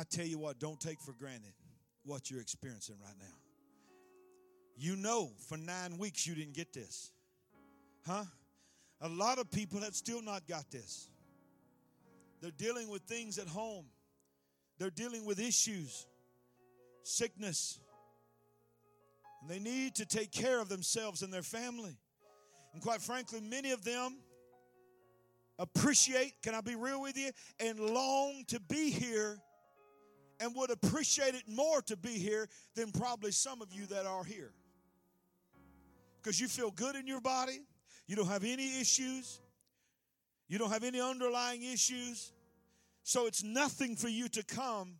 I tell you what, don't take for granted what you're experiencing right now. You know, for nine weeks you didn't get this. Huh? A lot of people have still not got this. They're dealing with things at home, they're dealing with issues, sickness. And they need to take care of themselves and their family. And quite frankly, many of them appreciate, can I be real with you, and long to be here and would appreciate it more to be here than probably some of you that are here. Because you feel good in your body, you don't have any issues, you don't have any underlying issues. So it's nothing for you to come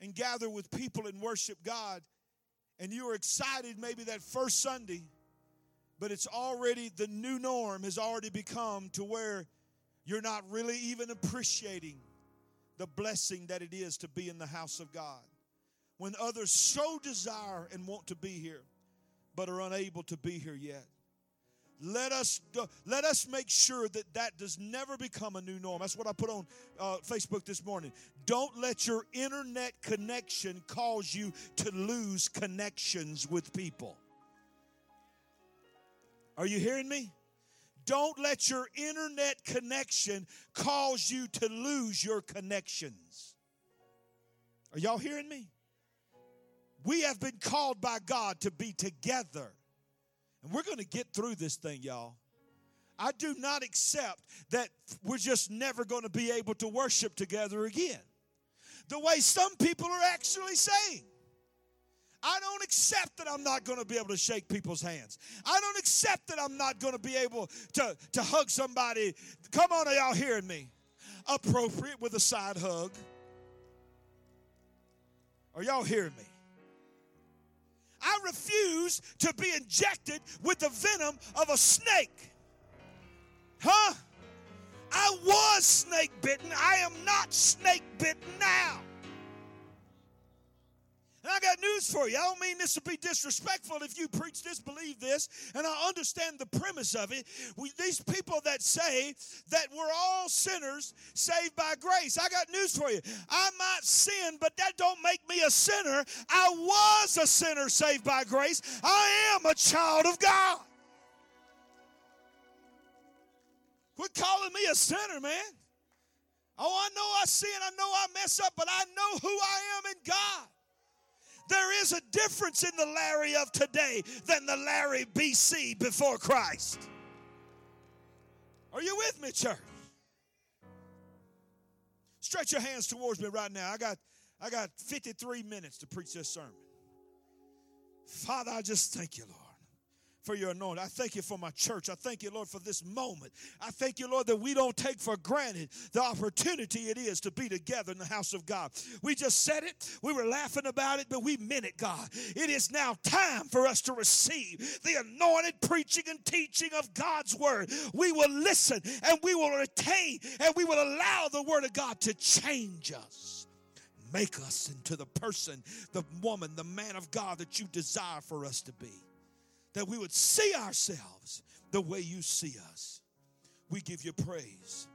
and gather with people and worship God. And you are excited maybe that first Sunday, but it's already the new norm has already become to where you're not really even appreciating the blessing that it is to be in the house of God. When others so desire and want to be here, but are unable to be here yet. Let us let us make sure that that does never become a new norm. That's what I put on uh, Facebook this morning. Don't let your internet connection cause you to lose connections with people. Are you hearing me? Don't let your internet connection cause you to lose your connections. Are y'all hearing me? We have been called by God to be together. And we're going to get through this thing, y'all. I do not accept that we're just never going to be able to worship together again. The way some people are actually saying. I don't accept that I'm not going to be able to shake people's hands. I don't accept that I'm not going to be able to, to hug somebody. Come on, are y'all hearing me? Appropriate with a side hug. Are y'all hearing me? I refuse to be injected with the venom of a snake. Huh? I was snake bitten. I am not snake bitten now. And I got news for you. I don't mean this to be disrespectful if you preach this, believe this, and I understand the premise of it. We, these people that say that we're all sinners saved by grace. I got news for you. I might sin, but that don't make me a sinner. I was a sinner saved by grace. I am a child of God. Quit calling me a sinner, man. Oh, I know I sin, I know I mess up, but I know who I am in God. There is a difference in the Larry of today than the Larry BC before Christ. Are you with me, church? Stretch your hands towards me right now. I got I got 53 minutes to preach this sermon. Father, I just thank you, Lord for your anointing. I thank you for my church. I thank you, Lord, for this moment. I thank you, Lord, that we don't take for granted the opportunity it is to be together in the house of God. We just said it, we were laughing about it, but we meant it, God. It is now time for us to receive the anointed preaching and teaching of God's word. We will listen and we will retain and we will allow the word of God to change us make us into the person, the woman, the man of God that you desire for us to be that we would see ourselves the way you see us. We give you praise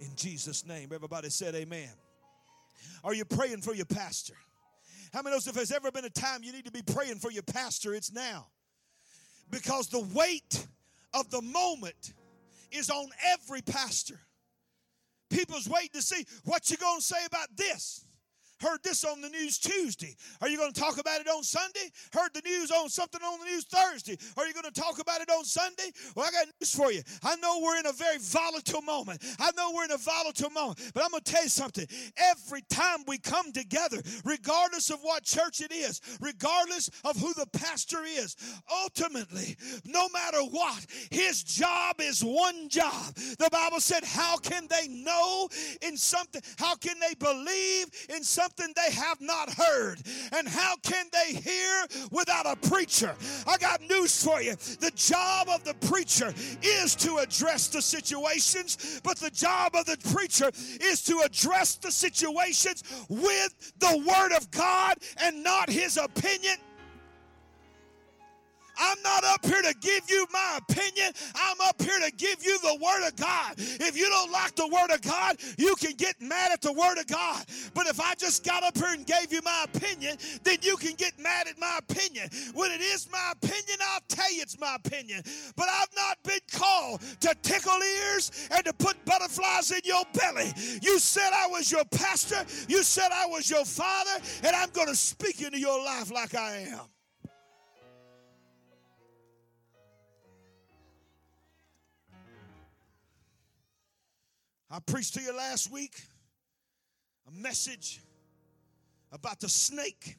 in Jesus' name. Everybody said, Amen. Are you praying for your pastor? How many knows if there's ever been a time you need to be praying for your pastor, it's now. Because the weight of the moment is on every pastor. People's waiting to see what you're going to say about this. Heard this on the news Tuesday. Are you going to talk about it on Sunday? Heard the news on something on the news Thursday. Are you going to talk about it on Sunday? Well, I got news for you. I know we're in a very volatile moment. I know we're in a volatile moment, but I'm going to tell you something. Every time we come together, regardless of what church it is, regardless of who the pastor is, ultimately, no matter what, his job is one job. The Bible said, How can they know in something? How can they believe in something? Something they have not heard. And how can they hear without a preacher? I got news for you. The job of the preacher is to address the situations, but the job of the preacher is to address the situations with the Word of God and not his opinion. I'm not up here to give you my opinion. I'm up here to give you the Word of God. If you don't like the Word of God, you can get mad at the Word of God. But if I just got up here and gave you my opinion, then you can get mad at my opinion. When it is my opinion, I'll tell you it's my opinion. But I've not been called to tickle ears and to put butterflies in your belly. You said I was your pastor, you said I was your father, and I'm going to speak into your life like I am. I preached to you last week a message about the snake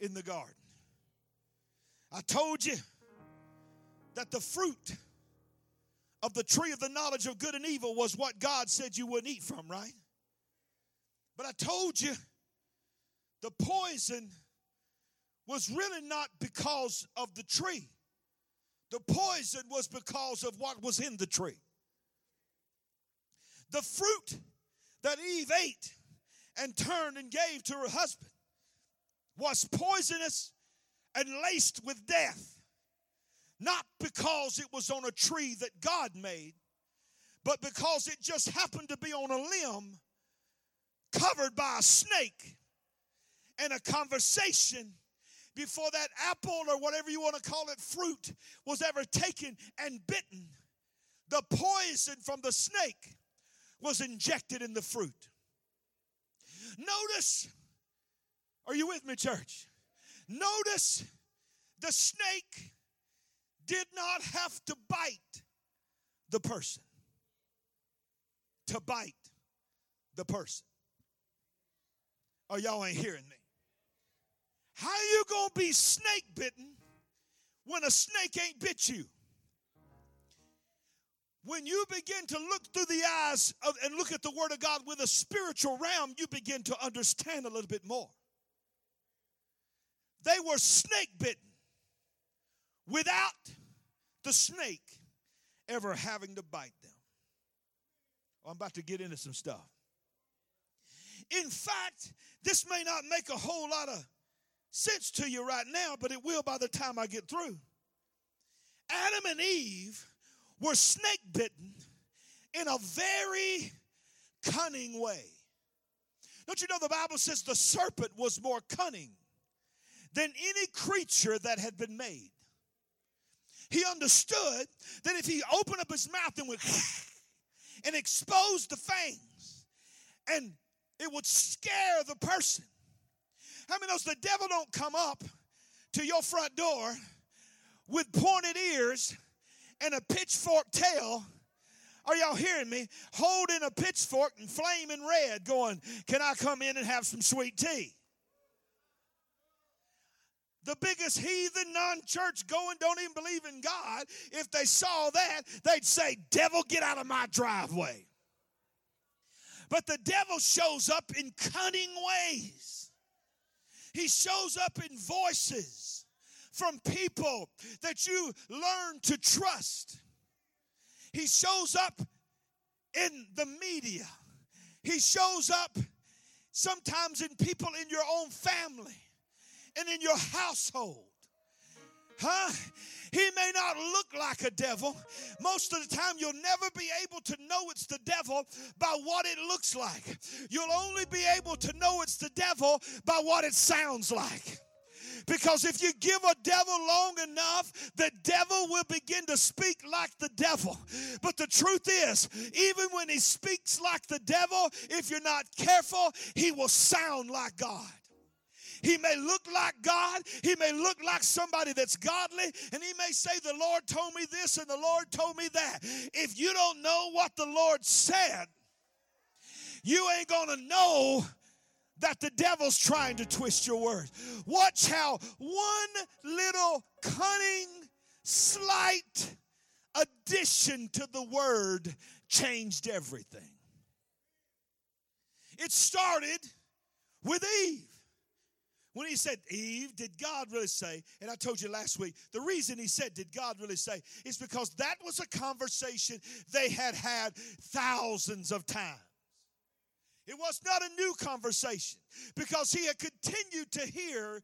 in the garden. I told you that the fruit of the tree of the knowledge of good and evil was what God said you wouldn't eat from, right? But I told you the poison was really not because of the tree. The poison was because of what was in the tree. The fruit that Eve ate and turned and gave to her husband was poisonous and laced with death. Not because it was on a tree that God made, but because it just happened to be on a limb covered by a snake and a conversation before that apple or whatever you want to call it fruit was ever taken and bitten. The poison from the snake was injected in the fruit. Notice, are you with me, church? Notice the snake did not have to bite the person. To bite the person. Oh, y'all ain't hearing me. How you gonna be snake bitten when a snake ain't bit you? When you begin to look through the eyes of, and look at the Word of God with a spiritual realm, you begin to understand a little bit more. They were snake bitten without the snake ever having to bite them. Oh, I'm about to get into some stuff. In fact, this may not make a whole lot of sense to you right now, but it will by the time I get through. Adam and Eve were snake bitten in a very cunning way. Don't you know the Bible says the serpent was more cunning than any creature that had been made? He understood that if he opened up his mouth and went and exposed the fangs, and it would scare the person. How many knows the devil don't come up to your front door with pointed ears and a pitchfork tail. Are y'all hearing me? Holding a pitchfork and flaming red, going, Can I come in and have some sweet tea? The biggest heathen, non church going, don't even believe in God. If they saw that, they'd say, Devil, get out of my driveway. But the devil shows up in cunning ways, he shows up in voices from people that you learn to trust. He shows up in the media. He shows up sometimes in people in your own family and in your household. Huh? He may not look like a devil. Most of the time, you'll never be able to know it's the devil by what it looks like. You'll only be able to know it's the devil by what it sounds like. Because if you give a devil long enough, the devil will begin to speak like the devil. But the truth is, even when he speaks like the devil, if you're not careful, he will sound like God. He may look like God. He may look like somebody that's godly. And he may say, The Lord told me this and the Lord told me that. If you don't know what the Lord said, you ain't going to know that the devil's trying to twist your words. Watch how one little cunning, slight addition to the word changed everything. It started with Eve. When he said, Eve, did God really say? And I told you last week, the reason he said, Did God really say? is because that was a conversation they had had thousands of times. It was not a new conversation because he had continued to hear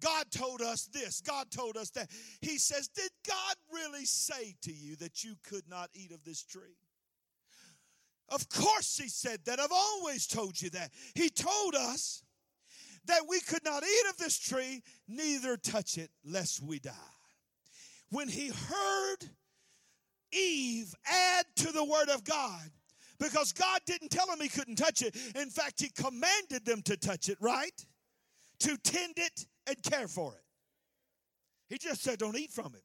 God told us this, God told us that. He says, Did God really say to you that you could not eat of this tree? Of course, he said that. I've always told you that. He told us that we could not eat of this tree, neither touch it, lest we die. When he heard Eve add to the word of God, because God didn't tell him he couldn't touch it. In fact, he commanded them to touch it, right? To tend it and care for it. He just said, don't eat from it.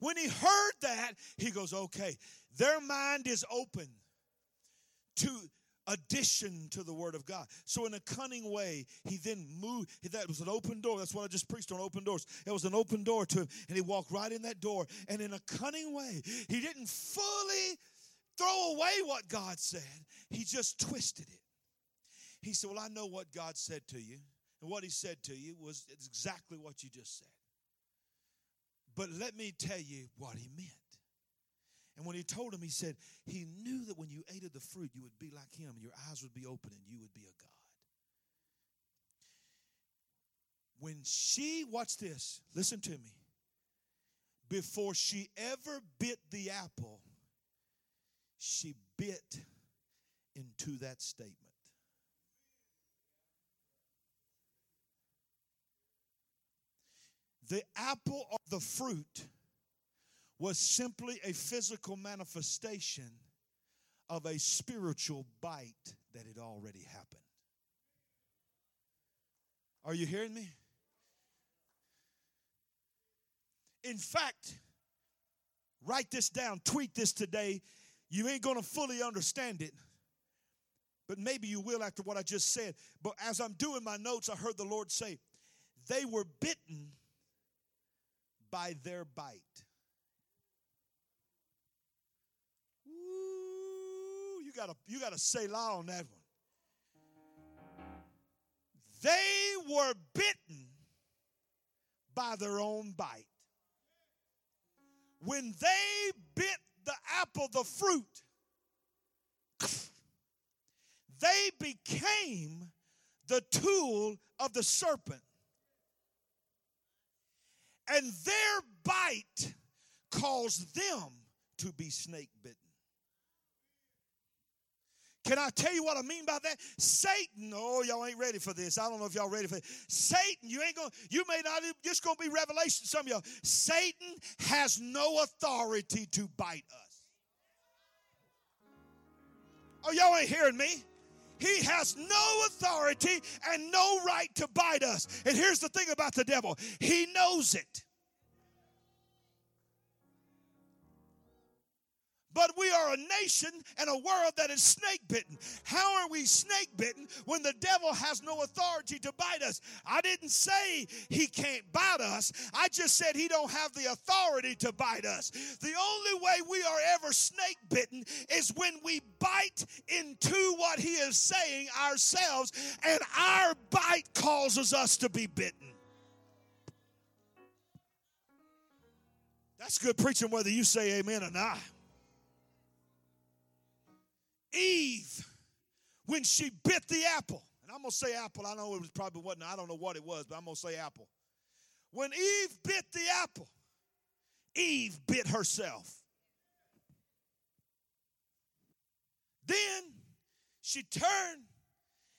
When he heard that, he goes, okay, their mind is open to addition to the word of God. So in a cunning way, he then moved. That was an open door. That's what I just preached on open doors. It was an open door to him, and he walked right in that door. And in a cunning way, he didn't fully throw away what God said. He just twisted it. He said, Well, I know what God said to you. And what he said to you was exactly what you just said. But let me tell you what he meant. And when he told him, he said, he knew that when you ate of the fruit, you would be like him, and your eyes would be open, and you would be a God. When she, watch this, listen to me, before she ever bit the apple, she bit into that statement. The apple of the fruit was simply a physical manifestation of a spiritual bite that had already happened. Are you hearing me? In fact, write this down, tweet this today. You ain't going to fully understand it, but maybe you will after what I just said. But as I'm doing my notes, I heard the Lord say, They were bitten by their bite. Ooh, you gotta you gotta say loud on that one. They were bitten by their own bite. When they bit the apple, the fruit, they became the tool of the serpent. And their bite caused them to be snake bitten. Can I tell you what I mean by that? Satan, oh, y'all ain't ready for this. I don't know if y'all ready for it. Satan, you ain't going to, you may not, just going to be revelation, to some of y'all. Satan has no authority to bite us. Oh, y'all ain't hearing me? He has no authority and no right to bite us. And here's the thing about the devil he knows it. But we are a nation and a world that is snake bitten. How are we snake bitten when the devil has no authority to bite us? I didn't say he can't bite us. I just said he don't have the authority to bite us. The only way we are ever snake bitten is when we bite into what he is saying ourselves and our bite causes us to be bitten. That's good preaching whether you say amen or not. Eve, when she bit the apple, and I'm going to say apple, I know it was probably wasn't, I don't know what it was, but I'm going to say apple. When Eve bit the apple, Eve bit herself. Then she turned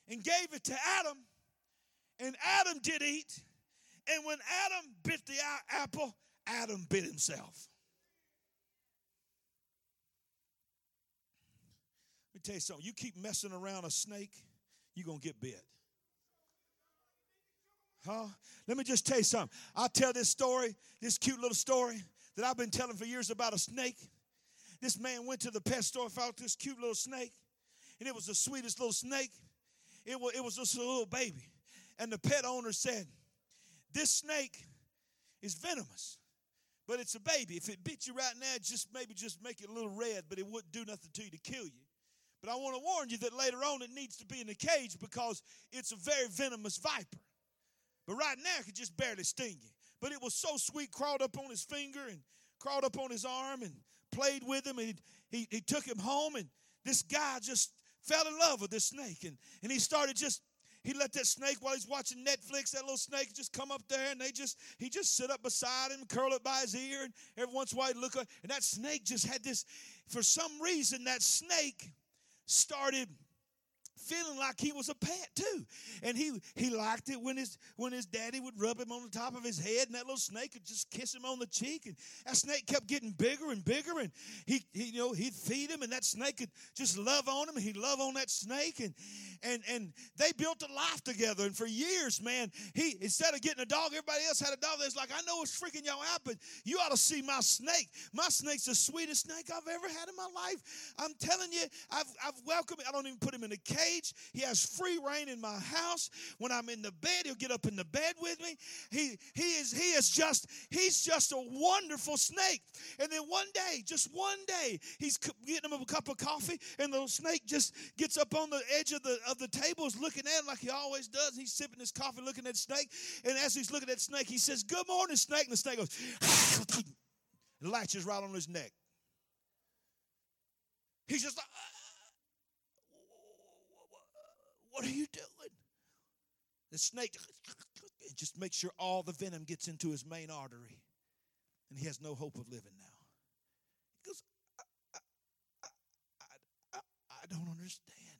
and gave it to Adam, and Adam did eat. And when Adam bit the apple, Adam bit himself. Tell you something. You keep messing around a snake, you're going to get bit. Huh? Let me just tell you something. I'll tell this story, this cute little story that I've been telling for years about a snake. This man went to the pet store, found this cute little snake, and it was the sweetest little snake. It was, it was just a little baby. And the pet owner said, This snake is venomous, but it's a baby. If it bit you right now, just maybe just make it a little red, but it wouldn't do nothing to you to kill you. But I want to warn you that later on it needs to be in the cage because it's a very venomous viper. But right now it could just barely sting you. But it was so sweet, crawled up on his finger and crawled up on his arm and played with him. And he, he, he took him home. And this guy just fell in love with this snake. And, and he started just, he let that snake while he's watching Netflix, that little snake just come up there and they just he just sit up beside him, curl it by his ear, and every once in a while he'd look up, and that snake just had this, for some reason, that snake started feeling like he was a pet too. And he he liked it when his when his daddy would rub him on the top of his head and that little snake would just kiss him on the cheek. And that snake kept getting bigger and bigger. And he, he you know, he'd feed him and that snake could just love on him. And he'd love on that snake. And and and they built a life together. And for years, man, he instead of getting a dog, everybody else had a dog. That's like, I know it's freaking y'all out, but you ought to see my snake. My snake's the sweetest snake I've ever had in my life. I'm telling you, I've I've welcomed I don't even put him in a cage. He has free rein in my house. When I'm in the bed, he'll get up in the bed with me. He he is he is just he's just a wonderful snake. And then one day, just one day, he's getting him a cup of coffee, and the snake just gets up on the edge of the of the table, is looking at him like he always does. He's sipping his coffee, looking at snake, and as he's looking at the snake, he says, "Good morning, snake." And the snake goes, and latches right on his neck. He's just like. What are you doing? The snake just makes sure all the venom gets into his main artery, and he has no hope of living now. He goes, I, I, I, I don't understand.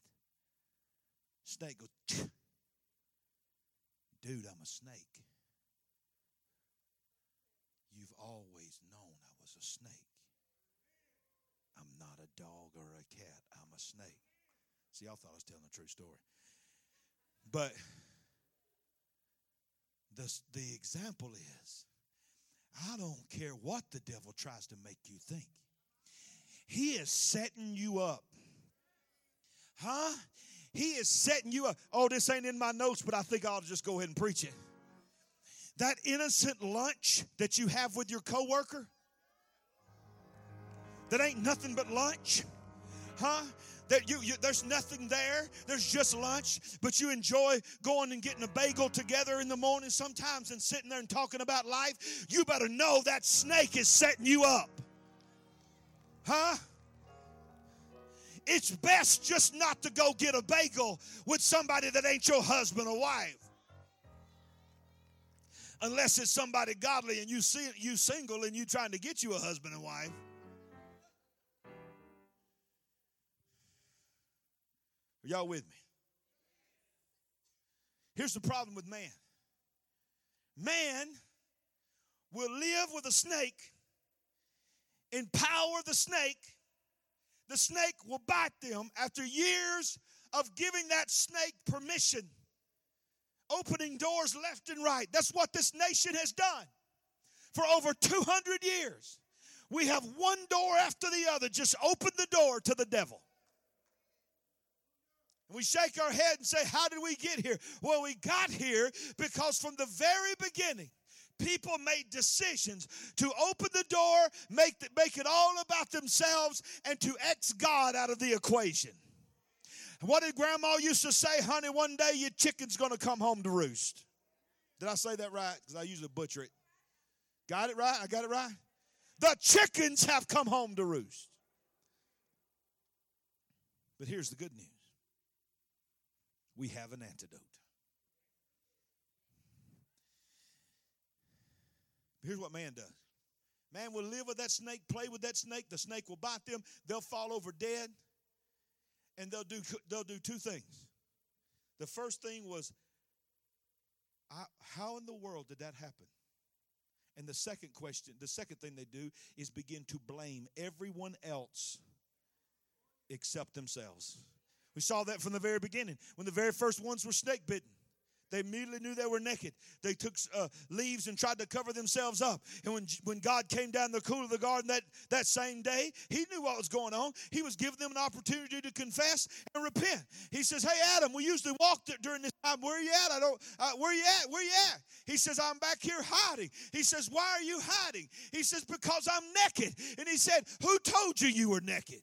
Snake goes, dude, I'm a snake. You've always known I was a snake. I'm not a dog or a cat. I'm a snake. See, I thought I was telling a true story. But the, the example is I don't care what the devil tries to make you think. He is setting you up. Huh? He is setting you up. Oh, this ain't in my notes, but I think I'll just go ahead and preach it. That innocent lunch that you have with your coworker, that ain't nothing but lunch. Huh? that you, you, there's nothing there. There's just lunch. But you enjoy going and getting a bagel together in the morning sometimes and sitting there and talking about life. You better know that snake is setting you up. Huh? It's best just not to go get a bagel with somebody that ain't your husband or wife. Unless it's somebody godly and you see you single and you trying to get you a husband and wife Are y'all with me? Here's the problem with man man will live with a snake, empower the snake. The snake will bite them after years of giving that snake permission, opening doors left and right. That's what this nation has done for over 200 years. We have one door after the other just opened the door to the devil. We shake our head and say, How did we get here? Well, we got here because from the very beginning, people made decisions to open the door, make, the, make it all about themselves, and to X God out of the equation. What did grandma used to say, honey? One day your chicken's to come home to roost. Did I say that right? Because I usually butcher it. Got it right? I got it right? The chickens have come home to roost. But here's the good news we have an antidote. Here's what man does man will live with that snake, play with that snake, the snake will bite them, they'll fall over dead, and they'll do, they'll do two things. The first thing was, how in the world did that happen? And the second question, the second thing they do is begin to blame everyone else except themselves. We saw that from the very beginning when the very first ones were snake bitten. They immediately knew they were naked. They took uh, leaves and tried to cover themselves up. And when, when God came down the cool of the garden that, that same day, He knew what was going on. He was giving them an opportunity to confess and repent. He says, Hey, Adam, we usually walk during this time. Where are you at? I don't, uh, where are you at? Where are you at? He says, I'm back here hiding. He says, Why are you hiding? He says, Because I'm naked. And he said, Who told you you were naked?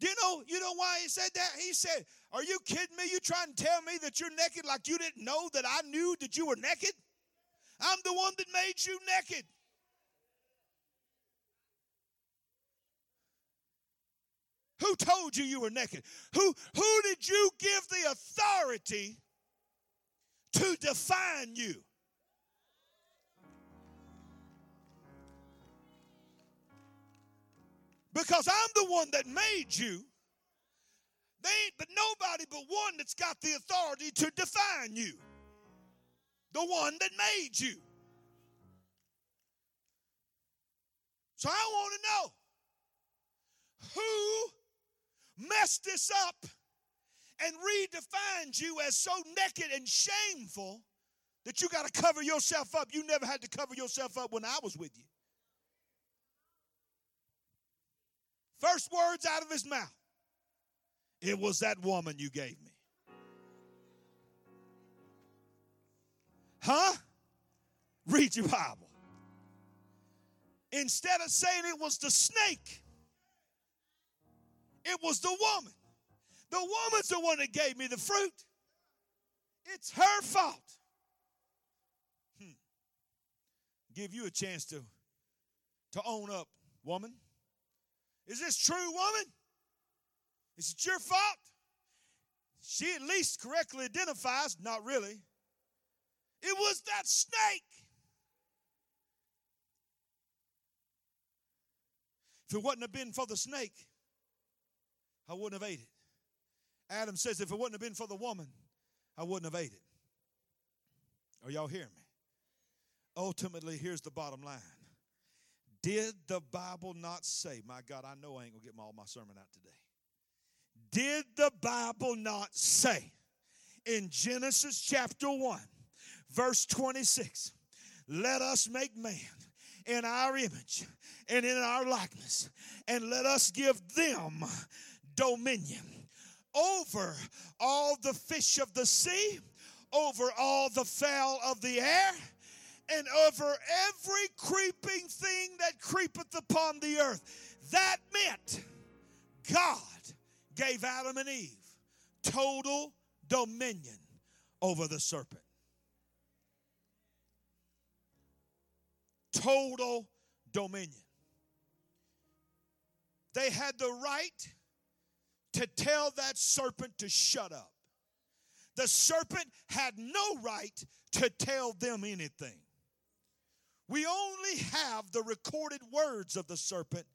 Do you know, you know why he said that? He said, Are you kidding me? You trying to tell me that you're naked like you didn't know that I knew that you were naked? I'm the one that made you naked. Who told you you were naked? Who, who did you give the authority to define you? Because I'm the one that made you. They ain't but nobody but one that's got the authority to define you. The one that made you. So I want to know who messed this up and redefined you as so naked and shameful that you got to cover yourself up. You never had to cover yourself up when I was with you. First words out of his mouth it was that woman you gave me. Huh? Read your Bible. Instead of saying it was the snake, it was the woman. The woman's the one that gave me the fruit. It's her fault. Hmm. Give you a chance to, to own up, woman. Is this true, woman? Is it your fault? She at least correctly identifies, not really. It was that snake. If it wouldn't have been for the snake, I wouldn't have ate it. Adam says, if it wouldn't have been for the woman, I wouldn't have ate it. Are y'all hearing me? Ultimately, here's the bottom line. Did the Bible not say, my God, I know I ain't gonna get all my sermon out today. Did the Bible not say in Genesis chapter 1, verse 26, let us make man in our image and in our likeness, and let us give them dominion over all the fish of the sea, over all the fowl of the air, and over every creeping thing that creepeth upon the earth. That meant God gave Adam and Eve total dominion over the serpent. Total dominion. They had the right to tell that serpent to shut up. The serpent had no right to tell them anything. We only have the recorded words of the serpent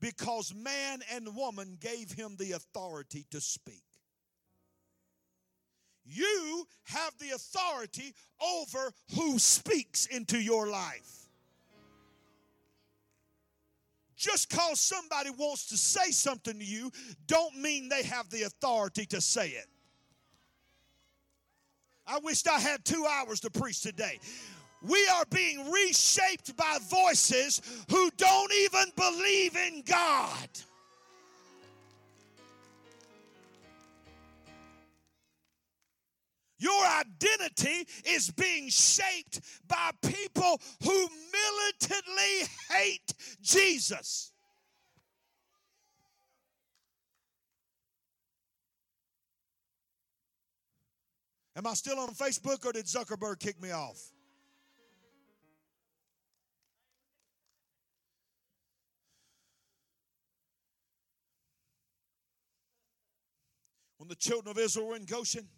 because man and woman gave him the authority to speak. You have the authority over who speaks into your life. Just because somebody wants to say something to you, don't mean they have the authority to say it. I wished I had two hours to preach today we are being reshaped by voices who don't even believe in God. Your identity is being shaped by people who militantly hate Jesus. Am I still on Facebook or did Zuckerberg kick me off? When the children of Israel were in Goshen.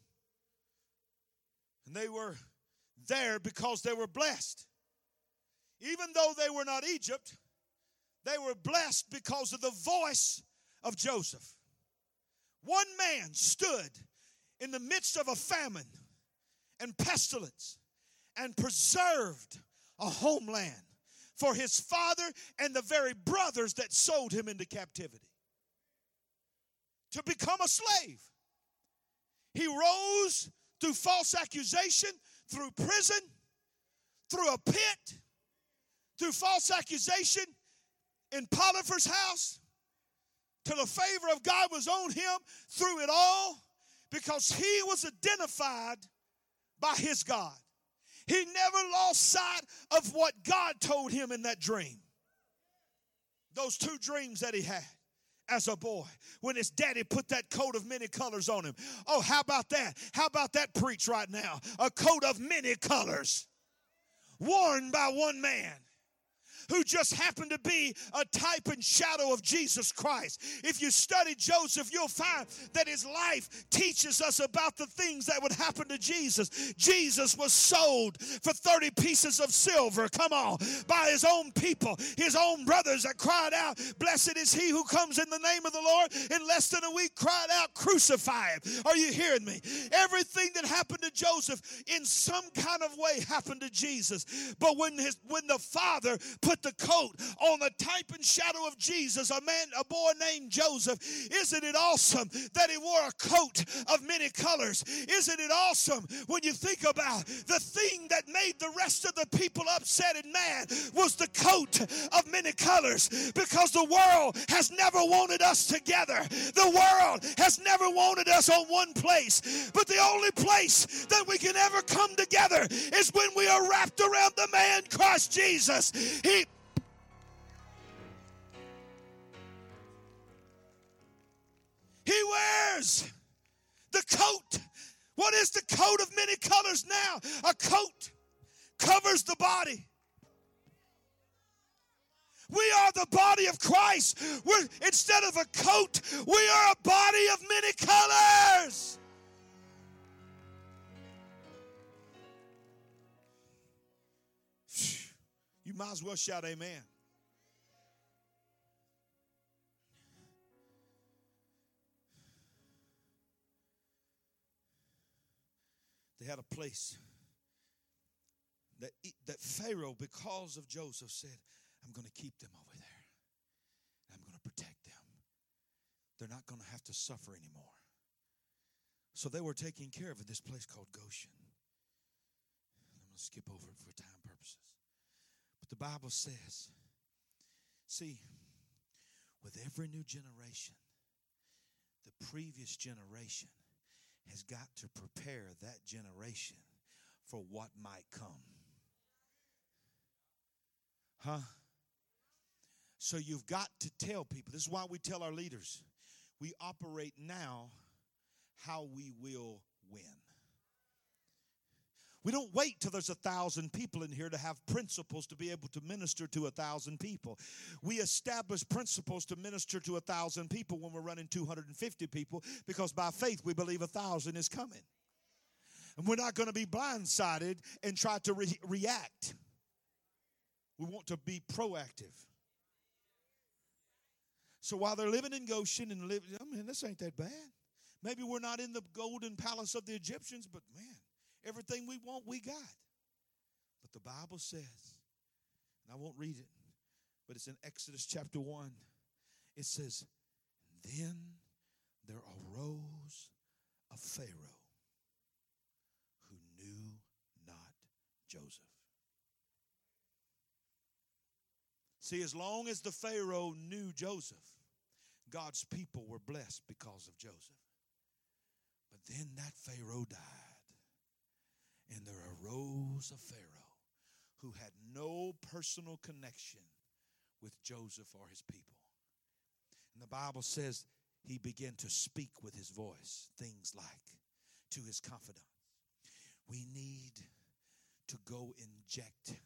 And they were there because they were blessed. Even though they were not Egypt, they were blessed because of the voice of Joseph. One man stood in the midst of a famine and pestilence and preserved a homeland for his father and the very brothers that sold him into captivity to become a slave. He rose through false accusation, through prison, through a pit, through false accusation in Potiphar's house, till the favor of God was on him through it all because he was identified by his God. He never lost sight of what God told him in that dream. Those two dreams that he had as a boy when his daddy put that coat of many colors on him. Oh, how about that? How about that preach right now? A coat of many colors worn by one man. Who just happened to be a type and shadow of Jesus Christ. If you study Joseph, you'll find that his life teaches us about the things that would happen to Jesus. Jesus was sold for 30 pieces of silver, come on, by his own people, his own brothers that cried out, Blessed is he who comes in the name of the Lord. In less than a week, cried out, Crucify him. Are you hearing me? Everything that happened to Joseph in some kind of way happened to Jesus. But when his when the father put the coat on the type and shadow of Jesus, a man, a boy named Joseph, isn't it awesome that he wore a coat of many colors? Isn't it awesome when you think about the thing that made the rest of the people upset and mad was the coat of many colors because the world has never wanted us together. The world has never wanted us on one place. But the only place that we can ever come together is when we are wrapped around the man Christ Jesus. He He wears the coat. What is the coat of many colors now? A coat covers the body. We are the body of Christ. We're, instead of a coat, we are a body of many colors. You might as well shout amen. They had a place that, that Pharaoh, because of Joseph, said, I'm going to keep them over there. I'm going to protect them. They're not going to have to suffer anymore. So they were taking care of this place called Goshen. I'm going to skip over it for time purposes. But the Bible says, see, with every new generation, the previous generation has got to prepare that generation for what might come. Huh? So you've got to tell people. This is why we tell our leaders we operate now how we will win. We don't wait till there's a thousand people in here to have principles to be able to minister to a thousand people. We establish principles to minister to a thousand people when we're running 250 people because by faith we believe a thousand is coming. And we're not going to be blindsided and try to re- react. We want to be proactive. So while they're living in Goshen and living, I mean, this ain't that bad. Maybe we're not in the golden palace of the Egyptians, but man, everything we want, we got. But the Bible says, and I won't read it, but it's in Exodus chapter 1. It says, Then there arose a Pharaoh who knew not Joseph. See, as long as the Pharaoh knew Joseph, God's people were blessed because of Joseph. But then that Pharaoh died, and there arose a Pharaoh who had no personal connection with Joseph or his people. And the Bible says he began to speak with his voice things like to his confidants, We need to go inject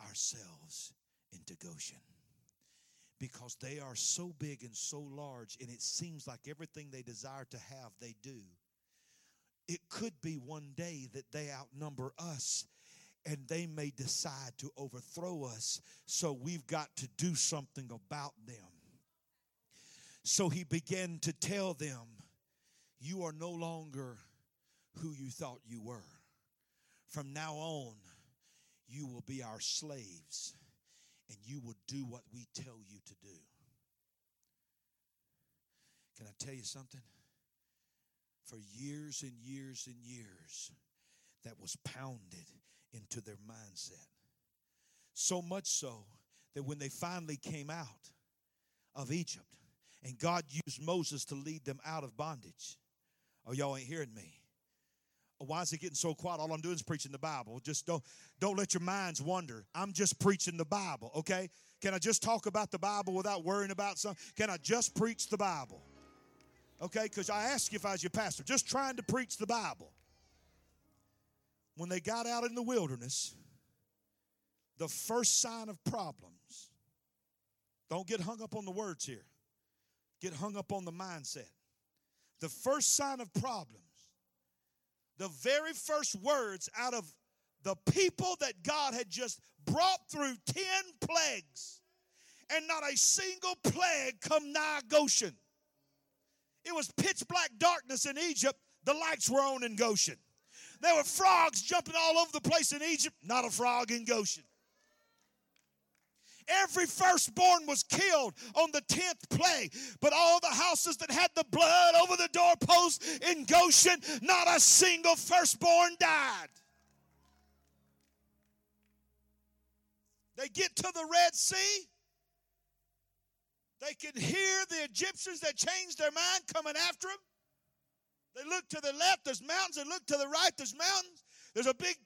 ourselves into Goshen because they are so big and so large, and it seems like everything they desire to have, they do. It could be one day that they outnumber us and they may decide to overthrow us, so we've got to do something about them. So he began to tell them, You are no longer who you thought you were. From now on, you will be our slaves and you will do what we tell you to do. Can I tell you something? For years and years and years, that was pounded into their mindset. So much so that when they finally came out of Egypt and God used Moses to lead them out of bondage, oh, y'all ain't hearing me. Oh, why is it getting so quiet? All I'm doing is preaching the Bible. Just don't don't let your minds wander. I'm just preaching the Bible, okay? Can I just talk about the Bible without worrying about something? Can I just preach the Bible? Okay, because I asked you if I was your pastor, just trying to preach the Bible. When they got out in the wilderness, the first sign of problems, don't get hung up on the words here, get hung up on the mindset. The first sign of problems, the very first words out of the people that God had just brought through 10 plagues, and not a single plague come nigh Goshen. It was pitch black darkness in Egypt, the lights were on in Goshen. There were frogs jumping all over the place in Egypt, not a frog in Goshen. Every firstborn was killed on the 10th plague, but all the houses that had the blood over the doorpost in Goshen, not a single firstborn died. They get to the Red Sea. They can hear the Egyptians that changed their mind coming after them. They look to the left, there's mountains. They look to the right, there's mountains. There's a big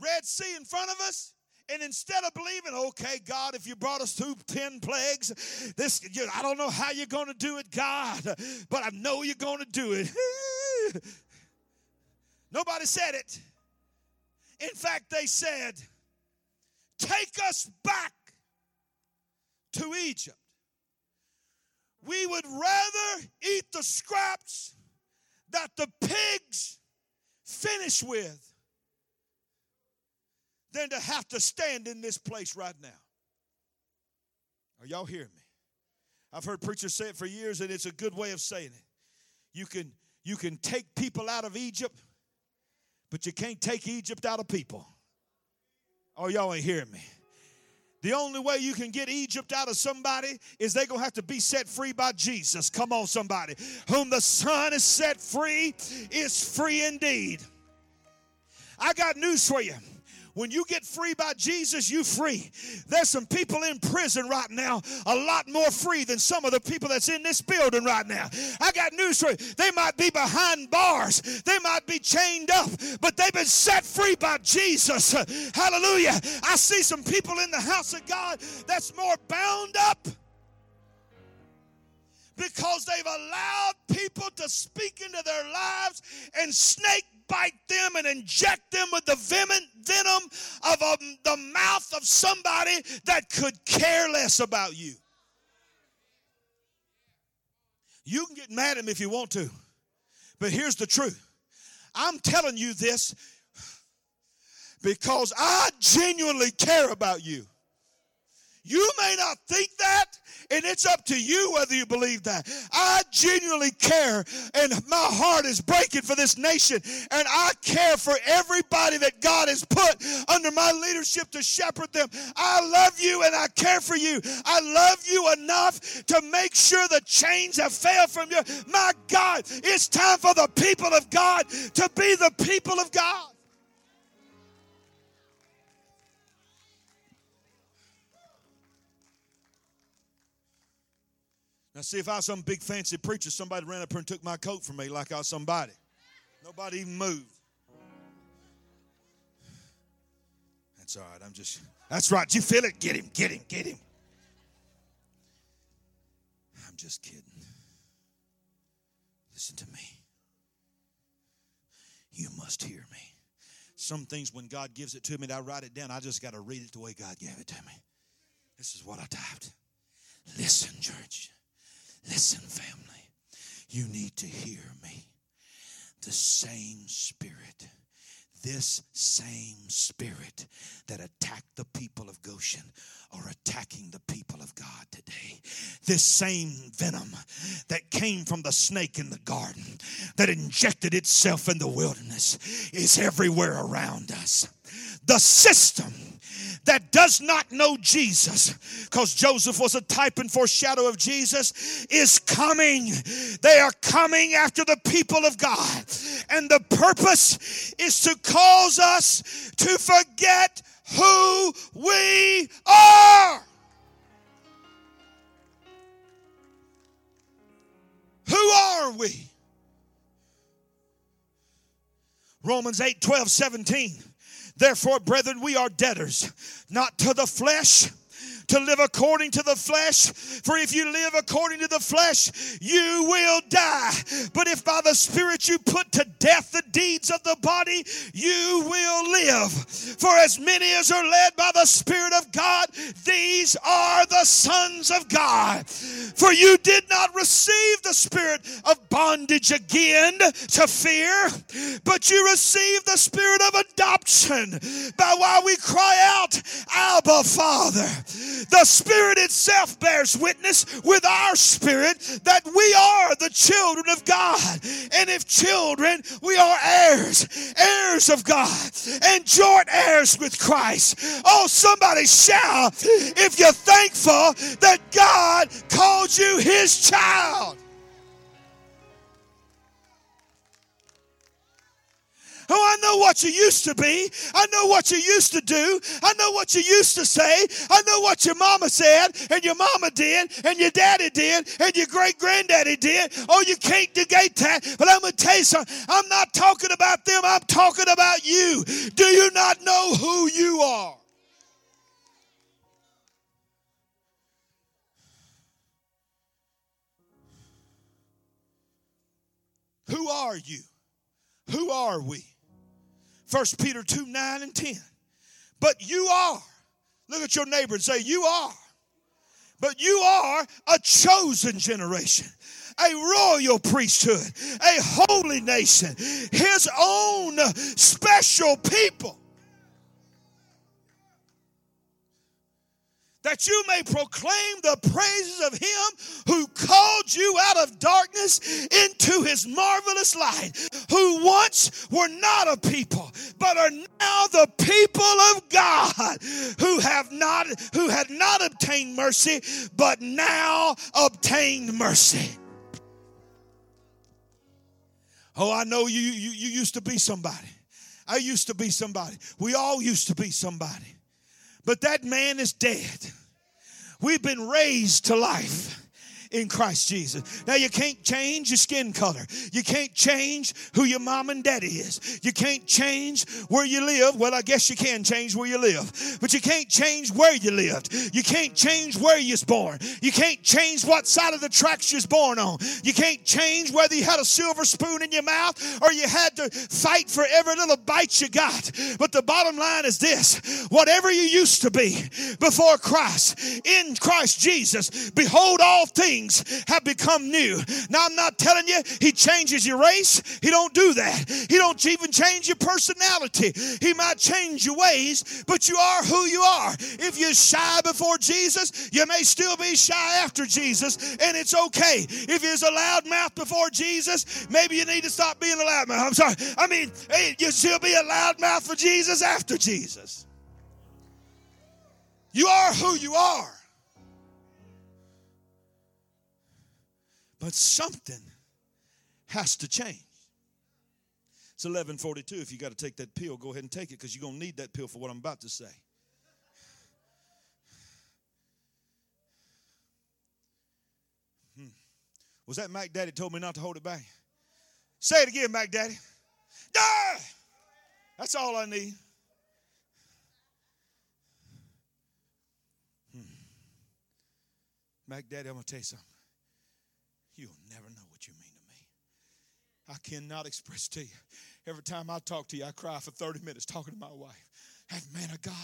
Red Sea in front of us. And instead of believing, okay, God, if you brought us through 10 plagues, this you, I don't know how you're going to do it, God, but I know you're going to do it. Nobody said it. In fact, they said, Take us back to Egypt. We would rather eat the scraps that the pigs finish with than to have to stand in this place right now. Are y'all hearing me? I've heard preachers say it for years, and it's a good way of saying it. You can you can take people out of Egypt, but you can't take Egypt out of people. Oh, y'all ain't hearing me. The only way you can get Egypt out of somebody is they're going to have to be set free by Jesus. Come on, somebody. Whom the Son is set free is free indeed. I got news for you. When you get free by Jesus, you free. There's some people in prison right now, a lot more free than some of the people that's in this building right now. I got news for you. They might be behind bars, they might be chained up, but they've been set free by Jesus. Hallelujah. I see some people in the house of God that's more bound up because they've allowed people to speak into their lives and snake bite them and inject them with the venom of a, um, the mouth of somebody that could care less about you. You can get mad at me if you want to, but here's the truth. I'm telling you this because I genuinely care about you. You may not think that, and it's up to you whether you believe that. I genuinely care, and my heart is breaking for this nation, and I care for everybody that God has put under my leadership to shepherd them. I love you and I care for you. I love you enough to make sure the chains have failed from you. My God, it's time for the people of God to be the people of God. Now, see, if I was some big fancy preacher, somebody ran up here and took my coat from me like I was somebody. Nobody even moved. That's all right. I'm just, that's right. You feel it? Get him, get him, get him. I'm just kidding. Listen to me. You must hear me. Some things, when God gives it to me, I write it down. I just got to read it the way God gave it to me. This is what I typed. Listen, church. Listen, family, you need to hear me. The same spirit, this same spirit that attacked the people of Goshen are attacking the people of God today. This same venom that came from the snake in the garden, that injected itself in the wilderness, is everywhere around us. The system that does not know Jesus, because Joseph was a type and foreshadow of Jesus, is coming. They are coming after the people of God. And the purpose is to cause us to forget who we are. Who are we? Romans 8 12, 17. Therefore, brethren, we are debtors, not to the flesh, to live according to the flesh. For if you live according to the flesh, you will die. But if by the Spirit you put to death the deeds of the body, you will live. For as many as are led by the Spirit of God, these are the sons of God. For you did not receive the spirit of bondage again to fear, but you received the spirit of adoption by why we cry out, Abba, Father. The Spirit itself bears witness with our spirit that we are the children of God. And if children, we are heirs, heirs of God, and joint heirs with Christ. Oh, somebody shout if you're thankful that God called you his child. Oh, I know what you used to be. I know what you used to do. I know what you used to say. I know what your mama said, and your mama did, and your daddy did, and your great granddaddy did. Oh, you can't negate that. But I'm going to tell you something. I'm not talking about them, I'm talking about you. Do you not know who you are? Who are you? Who are we? 1 Peter 2 9 and 10. But you are. Look at your neighbor and say, You are. But you are a chosen generation, a royal priesthood, a holy nation, his own special people that you may proclaim the praises of him who called you out of darkness into his marvelous light, who once were not a people, but are now the people of God, who have not who had not obtained mercy, but now obtained mercy. Oh, I know you, you, you used to be somebody. I used to be somebody. We all used to be somebody. But that man is dead. We've been raised to life in Christ Jesus. Now, you can't change your skin color. You can't change who your mom and daddy is. You can't change where you live. Well, I guess you can change where you live, but you can't change where you lived. You can't change where you was born. You can't change what side of the tracks you was born on. You can't change whether you had a silver spoon in your mouth or you had to fight for every little bite you got. But the bottom line is this whatever you used to be before Christ, in Christ Jesus, behold, all things things have become new. Now I'm not telling you he changes your race. He don't do that. He don't even change your personality. He might change your ways, but you are who you are. If you're shy before Jesus, you may still be shy after Jesus, and it's okay. If you're a loud mouth before Jesus, maybe you need to stop being a loud mouth. I'm sorry. I mean, you still be a loud mouth for Jesus after Jesus. You are who you are. But something has to change. It's 1142. If you got to take that pill, go ahead and take it because you're going to need that pill for what I'm about to say. Hmm. Was that Mac Daddy told me not to hold it back? Say it again, Mac Daddy. Ah! That's all I need. Hmm. Mac Daddy, I'm going to tell you something. You'll never know what you mean to me. I cannot express to you. Every time I talk to you, I cry for 30 minutes talking to my wife. That man of God,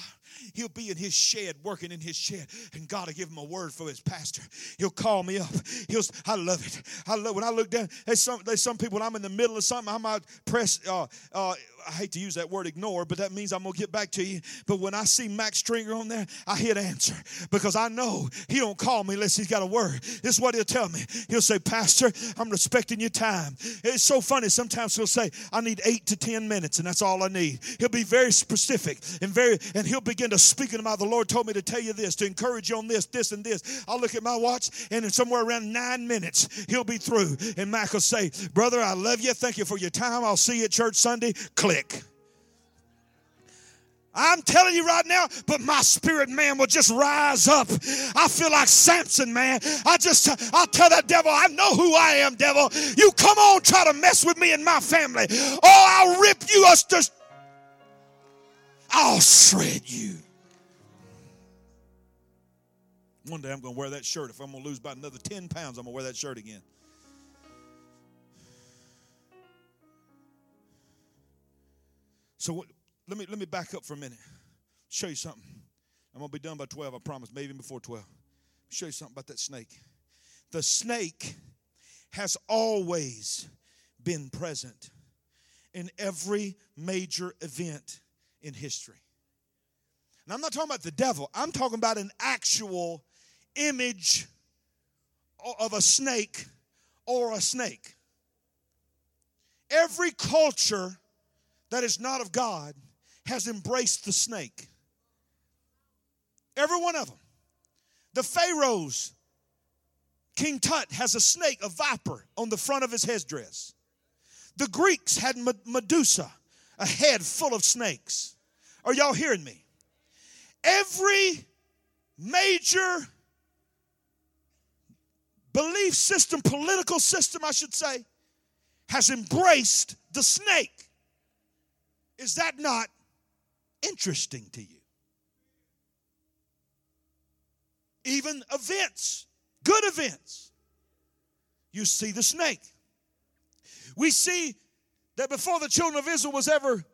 he'll be in his shed, working in his shed, and God will give him a word for his pastor. He'll call me up. He'll, I love it. I love when I look down. There's some, there's some people when I'm in the middle of something, I might press uh, uh, I hate to use that word ignore, but that means I'm going to get back to you. But when I see Max Stringer on there, I hit answer because I know he don't call me unless he's got a word. This is what he'll tell me. He'll say, Pastor, I'm respecting your time. It's so funny. Sometimes he'll say, I need eight to ten minutes, and that's all I need. He'll be very specific and very, and he'll begin to speak about the Lord told me to tell you this, to encourage you on this, this, and this. I'll look at my watch, and in somewhere around nine minutes, he'll be through. And Mac will say, Brother, I love you. Thank you for your time. I'll see you at church Sunday. Click click. I'm telling you right now, but my spirit man will just rise up. I feel like Samson, man. I just, I'll tell that devil, I know who I am, devil. You come on, try to mess with me and my family. Oh, I'll rip you us I'll shred you. One day I'm going to wear that shirt. If I'm going to lose about another 10 pounds, I'm going to wear that shirt again. So what, let me let me back up for a minute. Show you something. I'm gonna be done by 12, I promise, maybe even before 12. Show you something about that snake. The snake has always been present in every major event in history. And I'm not talking about the devil, I'm talking about an actual image of a snake or a snake. Every culture that is not of God has embraced the snake. Every one of them. The Pharaohs, King Tut has a snake, a viper, on the front of his headdress. The Greeks had Medusa, a head full of snakes. Are y'all hearing me? Every major belief system, political system, I should say, has embraced the snake. Is that not interesting to you? Even events, good events, you see the snake. We see that before the children of Israel was ever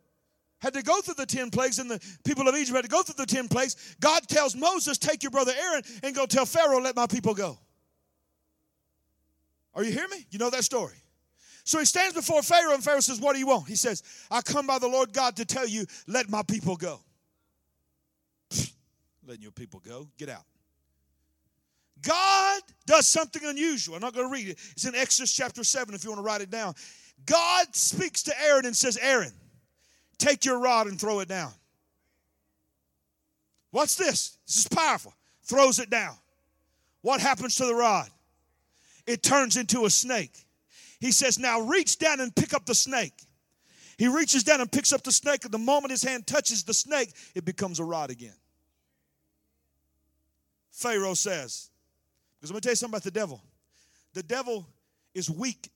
had to go through the 10 plagues and the people of Egypt had to go through the 10 plagues, God tells Moses, Take your brother Aaron and go tell Pharaoh, Let my people go. Are you hearing me? You know that story. So he stands before Pharaoh, and Pharaoh says, What do you want? He says, I come by the Lord God to tell you, let my people go. letting your people go. Get out. God does something unusual. I'm not going to read it. It's in Exodus chapter 7 if you want to write it down. God speaks to Aaron and says, Aaron, take your rod and throw it down. What's this? This is powerful. Throws it down. What happens to the rod? It turns into a snake. He says, Now reach down and pick up the snake. He reaches down and picks up the snake, and the moment his hand touches the snake, it becomes a rod again. Pharaoh says, because let me tell you something about the devil. The devil is weak.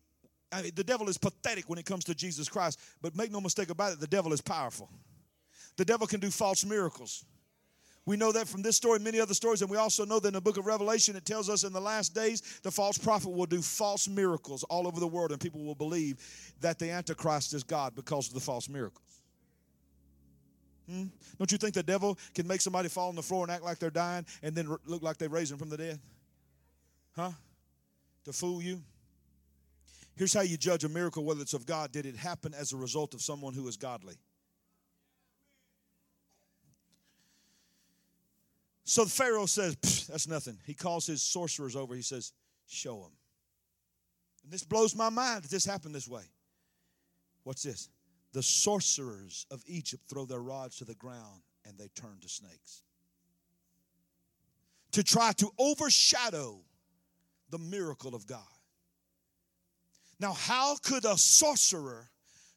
I mean, the devil is pathetic when it comes to Jesus Christ, but make no mistake about it, the devil is powerful. The devil can do false miracles. We know that from this story, many other stories, and we also know that in the book of Revelation, it tells us in the last days, the false prophet will do false miracles all over the world, and people will believe that the Antichrist is God because of the false miracles. Hmm? Don't you think the devil can make somebody fall on the floor and act like they're dying and then look like they raised them from the dead? Huh? To fool you? Here's how you judge a miracle whether it's of God. Did it happen as a result of someone who is godly? So the Pharaoh says, That's nothing. He calls his sorcerers over. He says, Show them. And this blows my mind that this happened this way. What's this? The sorcerers of Egypt throw their rods to the ground and they turn to snakes. To try to overshadow the miracle of God. Now, how could a sorcerer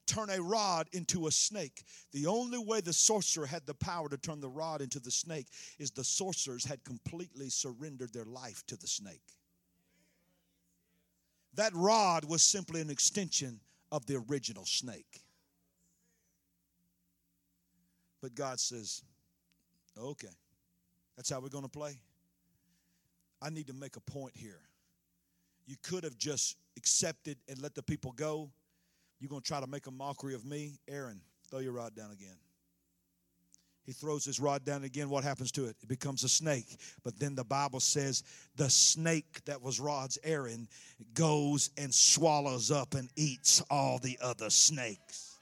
turn a rod into a snake. The only way the sorcerer had the power to turn the rod into the snake is the sorcerers had completely surrendered their life to the snake. That rod was simply an extension of the original snake. But God says, okay, that's how we're going to play. I need to make a point here. You could have just accepted and let the people go you're going to try to make a mockery of me? Aaron, throw your rod down again. He throws his rod down again. What happens to it? It becomes a snake. But then the Bible says the snake that was Rod's Aaron goes and swallows up and eats all the other snakes.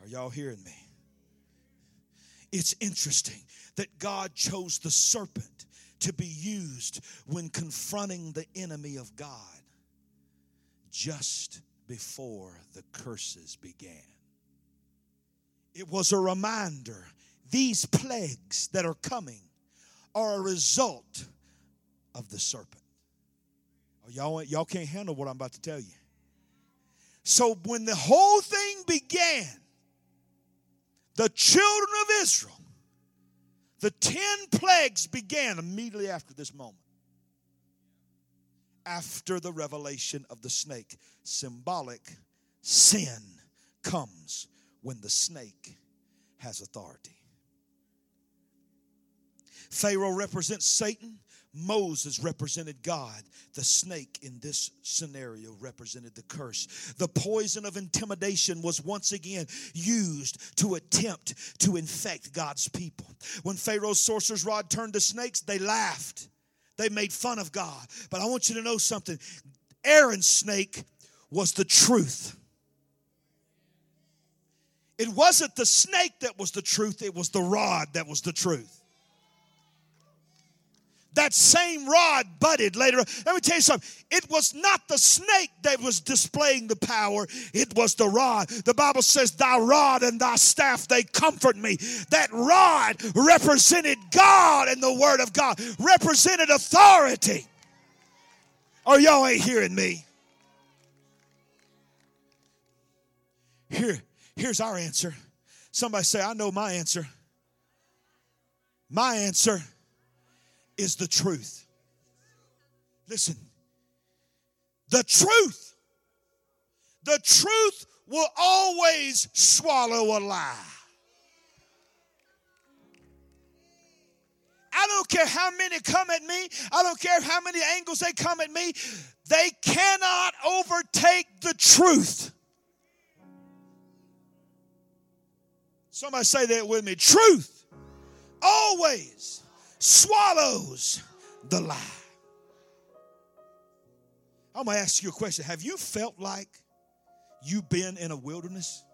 Are y'all hearing me? It's interesting that God chose the serpent to be used when confronting the enemy of God just before the curses began. It was a reminder these plagues that are coming are a result of the serpent. Oh, y'all, y'all can't handle what I'm about to tell you. So, when the whole thing began, the children of Israel, the 10 plagues began immediately after this moment after the revelation of the snake. Symbolic sin comes when the snake has authority. Pharaoh represents Satan. Moses represented God. The snake in this scenario represented the curse. The poison of intimidation was once again used to attempt to infect God's people. When Pharaoh's sorcerer's rod turned to snakes, they laughed. They made fun of God. But I want you to know something Aaron's snake was the truth. It wasn't the snake that was the truth, it was the rod that was the truth. That same rod budded later. Let me tell you something. It was not the snake that was displaying the power, it was the rod. The Bible says, Thy rod and thy staff, they comfort me. That rod represented God and the Word of God, represented authority. Or oh, y'all ain't hearing me. Here, here's our answer. Somebody say, I know my answer. My answer is the truth. Listen, the truth, the truth will always swallow a lie. I don't care how many come at me. I don't care how many angles they come at me. They cannot overtake the truth. Somebody say that with me. Truth always swallows the lie. I'm going to ask you a question. Have you felt like you've been in a wilderness?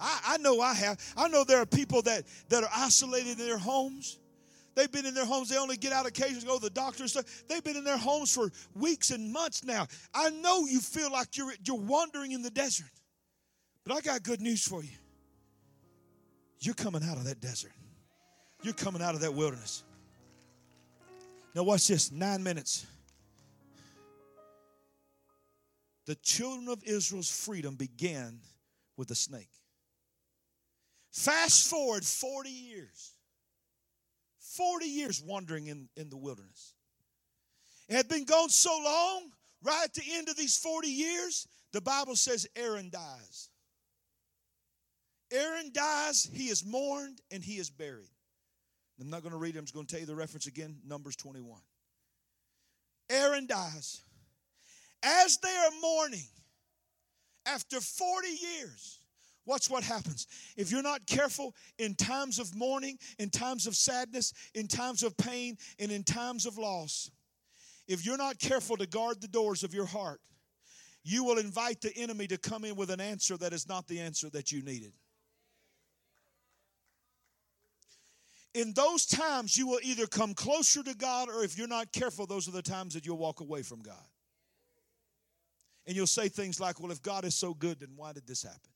I, I know I have. I know there are people that, that are isolated in their homes. They've been in their homes. They only get out occasionally, go to the doctor and stuff. They've been in their homes for weeks and months now. I know you feel like you're, you're wandering in the desert. But I got good news for you. You're coming out of that desert. You're coming out of that wilderness. Now, watch this nine minutes. The children of Israel's freedom began with a snake. Fast forward 40 years. 40 years wandering in, in the wilderness. It had been gone so long, right at the end of these 40 years, the Bible says Aaron dies. Aaron dies, he is mourned, and he is buried. I'm not going to read it, I'm just going to tell you the reference again Numbers 21. Aaron dies. As they are mourning, after 40 years, watch what happens. If you're not careful in times of mourning, in times of sadness, in times of pain, and in times of loss, if you're not careful to guard the doors of your heart, you will invite the enemy to come in with an answer that is not the answer that you needed. In those times, you will either come closer to God, or if you're not careful, those are the times that you'll walk away from God. And you'll say things like, Well, if God is so good, then why did this happen?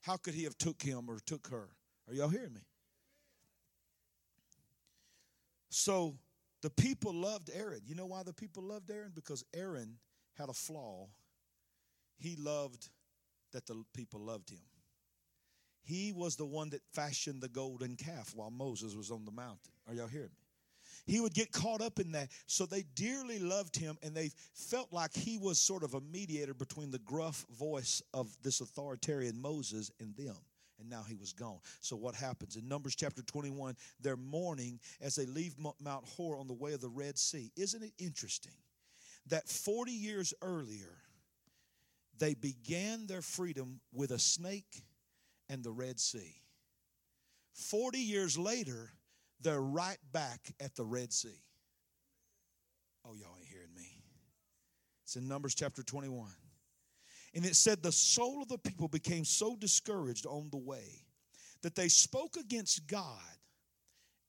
How could he have took him or took her? Are y'all hearing me? So the people loved Aaron. You know why the people loved Aaron? Because Aaron had a flaw. He loved that the people loved him. He was the one that fashioned the golden calf while Moses was on the mountain. Are y'all hearing me? He would get caught up in that. So they dearly loved him and they felt like he was sort of a mediator between the gruff voice of this authoritarian Moses and them. And now he was gone. So what happens? In Numbers chapter 21, they're mourning as they leave Mount Hor on the way of the Red Sea. Isn't it interesting that 40 years earlier, they began their freedom with a snake and the Red Sea. 40 years later, they're right back at the Red Sea. Oh, y'all ain't hearing me. It's in Numbers chapter 21. And it said, The soul of the people became so discouraged on the way that they spoke against God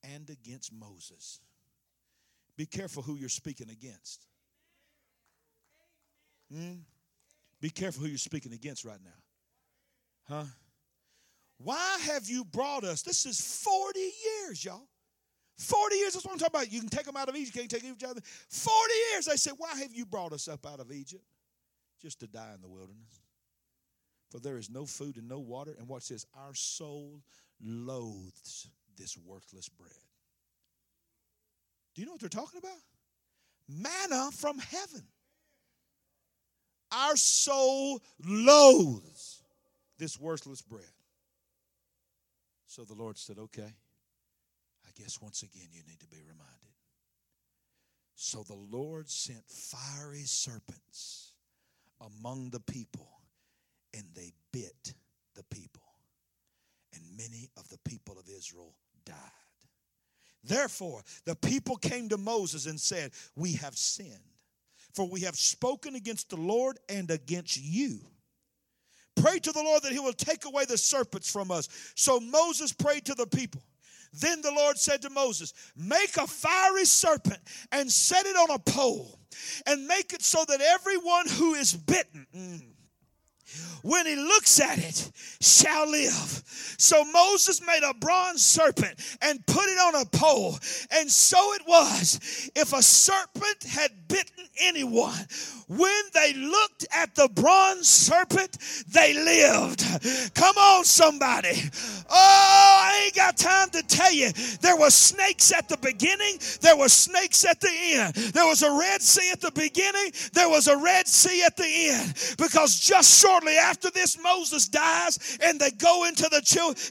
and against Moses. Be careful who you're speaking against. Hmm? Be careful who you're speaking against right now. Huh? Why have you brought us? This is 40 years, y'all. 40 years, that's what I'm talking about. You can take them out of Egypt, you can't take each other. 40 years, they said, Why have you brought us up out of Egypt? Just to die in the wilderness. For there is no food and no water. And watch this our soul loathes this worthless bread. Do you know what they're talking about? Manna from heaven. Our soul loathes this worthless bread. So the Lord said, Okay, I guess once again you need to be reminded. So the Lord sent fiery serpents among the people, and they bit the people. And many of the people of Israel died. Therefore, the people came to Moses and said, We have sinned, for we have spoken against the Lord and against you. Pray to the Lord that he will take away the serpents from us. So Moses prayed to the people. Then the Lord said to Moses, Make a fiery serpent and set it on a pole, and make it so that everyone who is bitten, mm, when he looks at it, shall live. So Moses made a bronze serpent and put it on a pole. And so it was, if a serpent had bitten anyone, when they looked at the bronze serpent, they lived. Come on, somebody. Oh, I ain't got time to tell you. There were snakes at the beginning, there were snakes at the end. There was a Red Sea at the beginning, there was a Red Sea at the end. Because just shortly after this, Moses dies and they go into the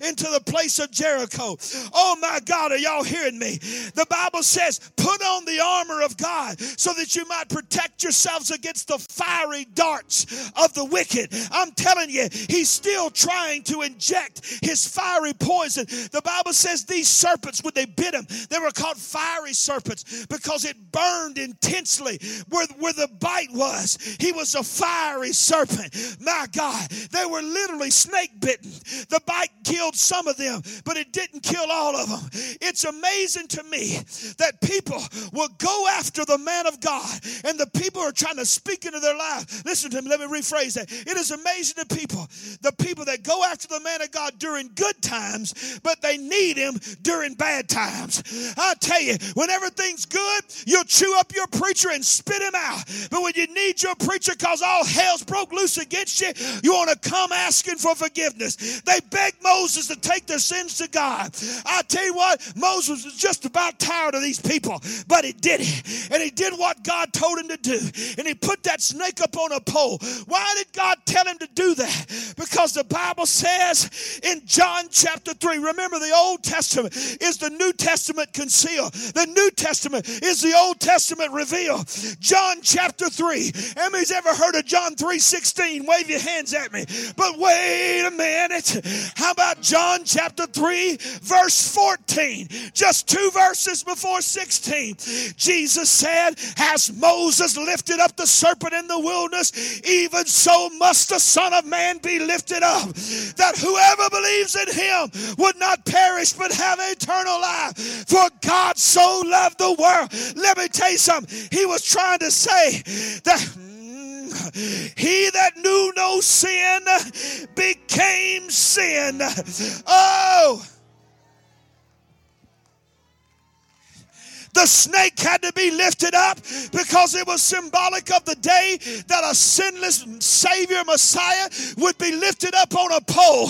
into the place of Jericho. Oh my God, are y'all hearing me? The Bible says, put on the armor of God so that you might protect yourselves against the fiery darts of the wicked. I'm telling you, he's still trying to inject his fiery poison. The Bible says these serpents, when they bit him, they were called fiery serpents because it burned intensely where, where the bite was. He was a fiery serpent. My God, they were literally snake bitten. The bite killed some of them, but it didn't kill all of them. It's amazing to me that people will go after the man of God and the people are trying to speak into their life. Listen to me, let me rephrase that. It is amazing to people, the people that go after the man of God during good times, but they need him during bad times. I tell you, when everything's good, you'll chew up your preacher and spit him out. But when you need your preacher because all hell's broke loose against you, you want to come asking for forgiveness. They begged Moses to take their sins to God. I tell you what, Moses was just about tired of these people, but he did it. And he did what God told him to do. And he put that snake up on a pole. Why did God tell him to do that? Because the Bible says in John chapter 3, remember the Old Testament is the New Testament concealed, the New Testament is the Old Testament revealed. John chapter 3. Emmy's ever heard of John 3 16? Wave your hands at me. But wait a minute. How about John chapter 3, verse 14? Just two verses before 16. Jesus said, Has Moses lifted up the serpent in the wilderness, even so must the Son of Man be lifted up, that whoever believes in him would not perish but have eternal life. For God so loved the world. Let me tell you something. He was trying to say that he that knew no sin became sin. Oh, The snake had to be lifted up because it was symbolic of the day that a sinless Savior Messiah would be lifted up on a pole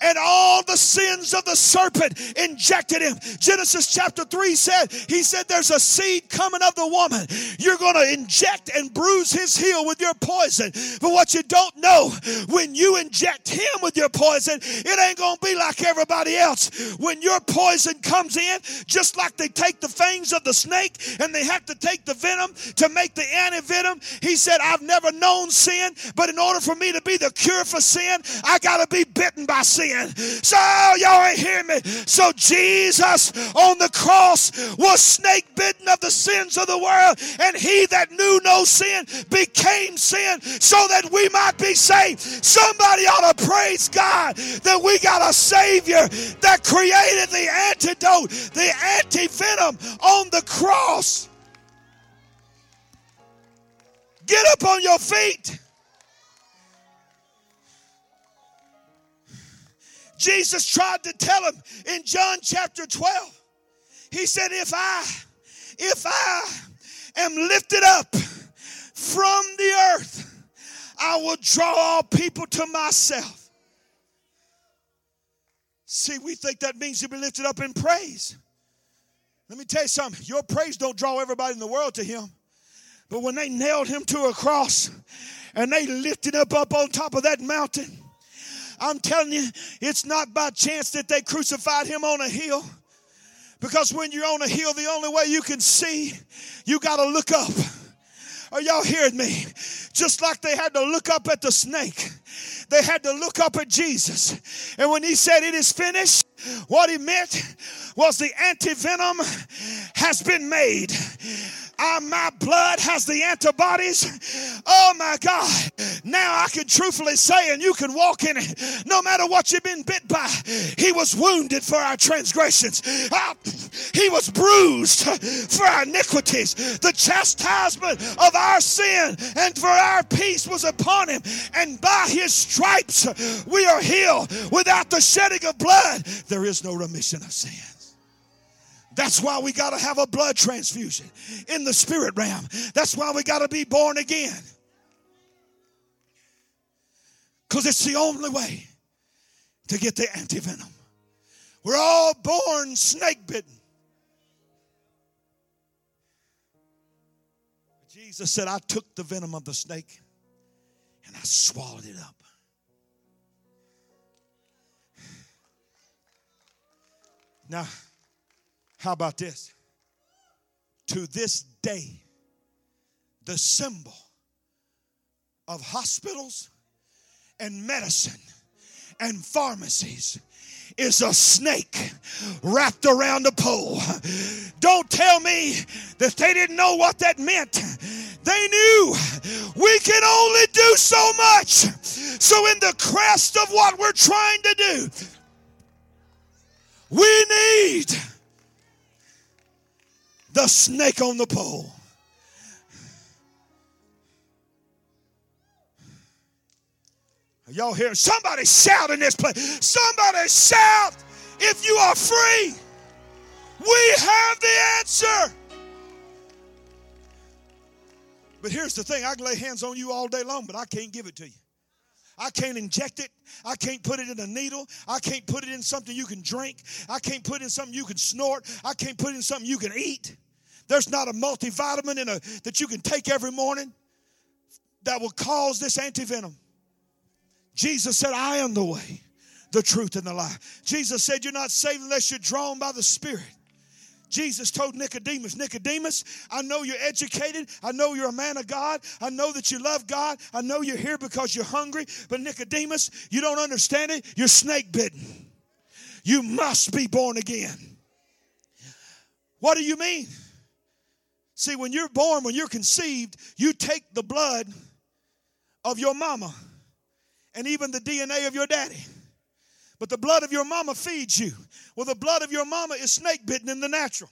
and all the sins of the serpent injected him. Genesis chapter 3 said, He said, There's a seed coming of the woman. You're going to inject and bruise his heel with your poison. But what you don't know, when you inject him with your poison, it ain't going to be like everybody else. When your poison comes in, just like they take the fangs of of the snake and they have to take the venom to make the anti-venom. He said, I've never known sin, but in order for me to be the cure for sin, I got to be bitten by sin. So y'all ain't hearing me. So Jesus on the cross was snake bitten of the sins of the world, and he that knew no sin became sin so that we might be saved. Somebody ought to praise God that we got a Savior that created the antidote, the anti venom on the cross. Get up on your feet. Jesus tried to tell him in John chapter 12. He said, If I, if I am lifted up from the earth, I will draw all people to myself. See, we think that means to be lifted up in praise. Let me tell you something. Your praise don't draw everybody in the world to him. But when they nailed him to a cross and they lifted him up on top of that mountain, I'm telling you, it's not by chance that they crucified him on a hill. Because when you're on a hill, the only way you can see, you got to look up. Are y'all hearing me? Just like they had to look up at the snake, they had to look up at Jesus. And when he said, It is finished, what he meant was the antivenom has been made. Uh, my blood has the antibodies. Oh my God. Now I can truthfully say, and you can walk in it, no matter what you've been bit by. He was wounded for our transgressions, uh, He was bruised for our iniquities. The chastisement of our sin and for our peace was upon Him, and by His stripes we are healed. Without the shedding of blood, there is no remission of sin. That's why we got to have a blood transfusion in the spirit realm. That's why we got to be born again. Because it's the only way to get the antivenom. We're all born snake bitten. Jesus said, I took the venom of the snake and I swallowed it up. Now, how about this? To this day, the symbol of hospitals and medicine and pharmacies is a snake wrapped around a pole. Don't tell me that they didn't know what that meant. They knew we can only do so much. So, in the crest of what we're trying to do, we need the snake on the pole. Y'all hear somebody shout in this place? Somebody shout if you are free. We have the answer. But here's the thing I can lay hands on you all day long, but I can't give it to you. I can't inject it. I can't put it in a needle. I can't put it in something you can drink. I can't put it in something you can snort. I can't put it in something you can eat. There's not a multivitamin in a, that you can take every morning that will cause this antivenom. Jesus said, I am the way, the truth, and the life. Jesus said, You're not saved unless you're drawn by the Spirit. Jesus told Nicodemus, Nicodemus, I know you're educated. I know you're a man of God. I know that you love God. I know you're here because you're hungry. But Nicodemus, you don't understand it. You're snake bitten. You must be born again. What do you mean? See, when you're born, when you're conceived, you take the blood of your mama and even the DNA of your daddy. But the blood of your mama feeds you. Well, the blood of your mama is snake bitten in the natural.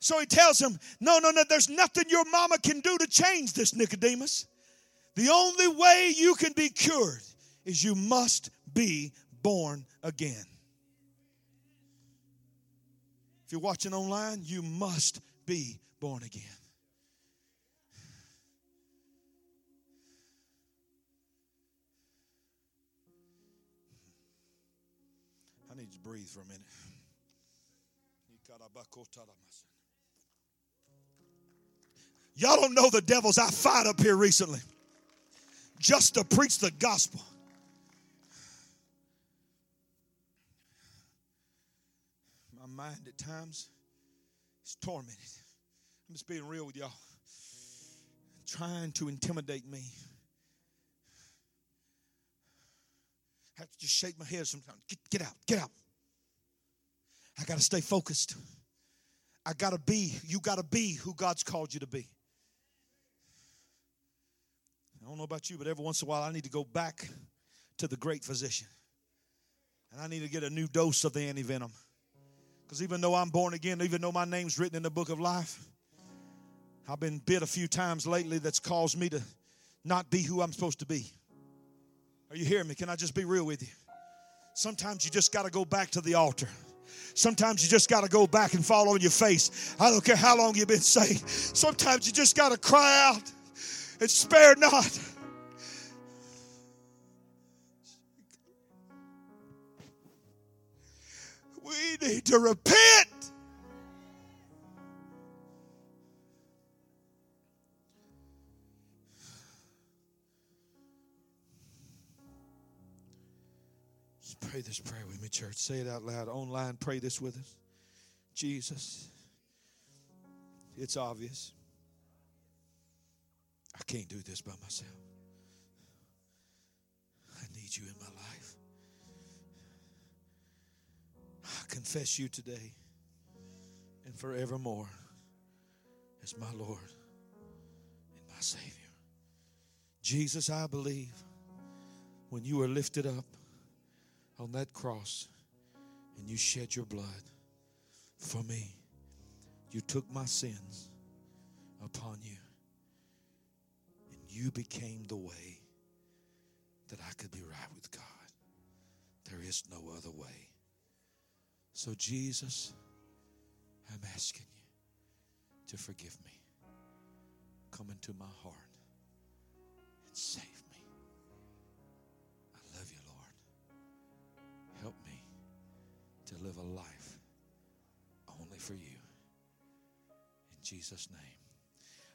So he tells him, No, no, no, there's nothing your mama can do to change this, Nicodemus. The only way you can be cured is you must be born again. If you're watching online, you must be born again. Breathe for a minute. Y'all don't know the devils I fought up here recently just to preach the gospel. My mind at times is tormented. I'm just being real with y'all. Trying to intimidate me. I have to just shake my head sometimes. Get, get out, get out. I got to stay focused. I got to be, you got to be who God's called you to be. I don't know about you, but every once in a while I need to go back to the great physician. And I need to get a new dose of the antivenom. Because even though I'm born again, even though my name's written in the book of life, I've been bit a few times lately that's caused me to not be who I'm supposed to be. Are you hearing me? Can I just be real with you? Sometimes you just got to go back to the altar. Sometimes you just got to go back and fall on your face. I don't care how long you've been saved. Sometimes you just got to cry out and spare not. We need to repent. Pray this prayer with me, church. Say it out loud. Online, pray this with us. Jesus, it's obvious. I can't do this by myself. I need you in my life. I confess you today and forevermore as my Lord and my Savior. Jesus, I believe when you were lifted up on that cross and you shed your blood for me, you took my sins upon you and you became the way that I could be right with God. There is no other way. So, Jesus, I'm asking you to forgive me. Come into my heart and save to live a life only for you. In Jesus' name.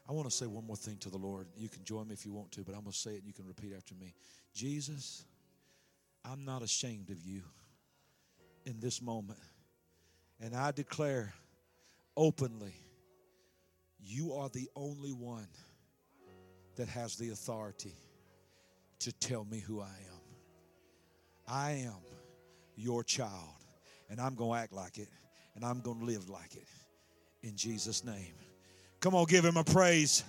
I want to say one more thing to the Lord. You can join me if you want to, but I'm going to say it and you can repeat after me. Jesus, I'm not ashamed of you in this moment. And I declare openly, you are the only one that has the authority to tell me who I am. I am your child, and I'm going to act like it, and I'm going to live like it. In Jesus' name. Come on, give him a praise.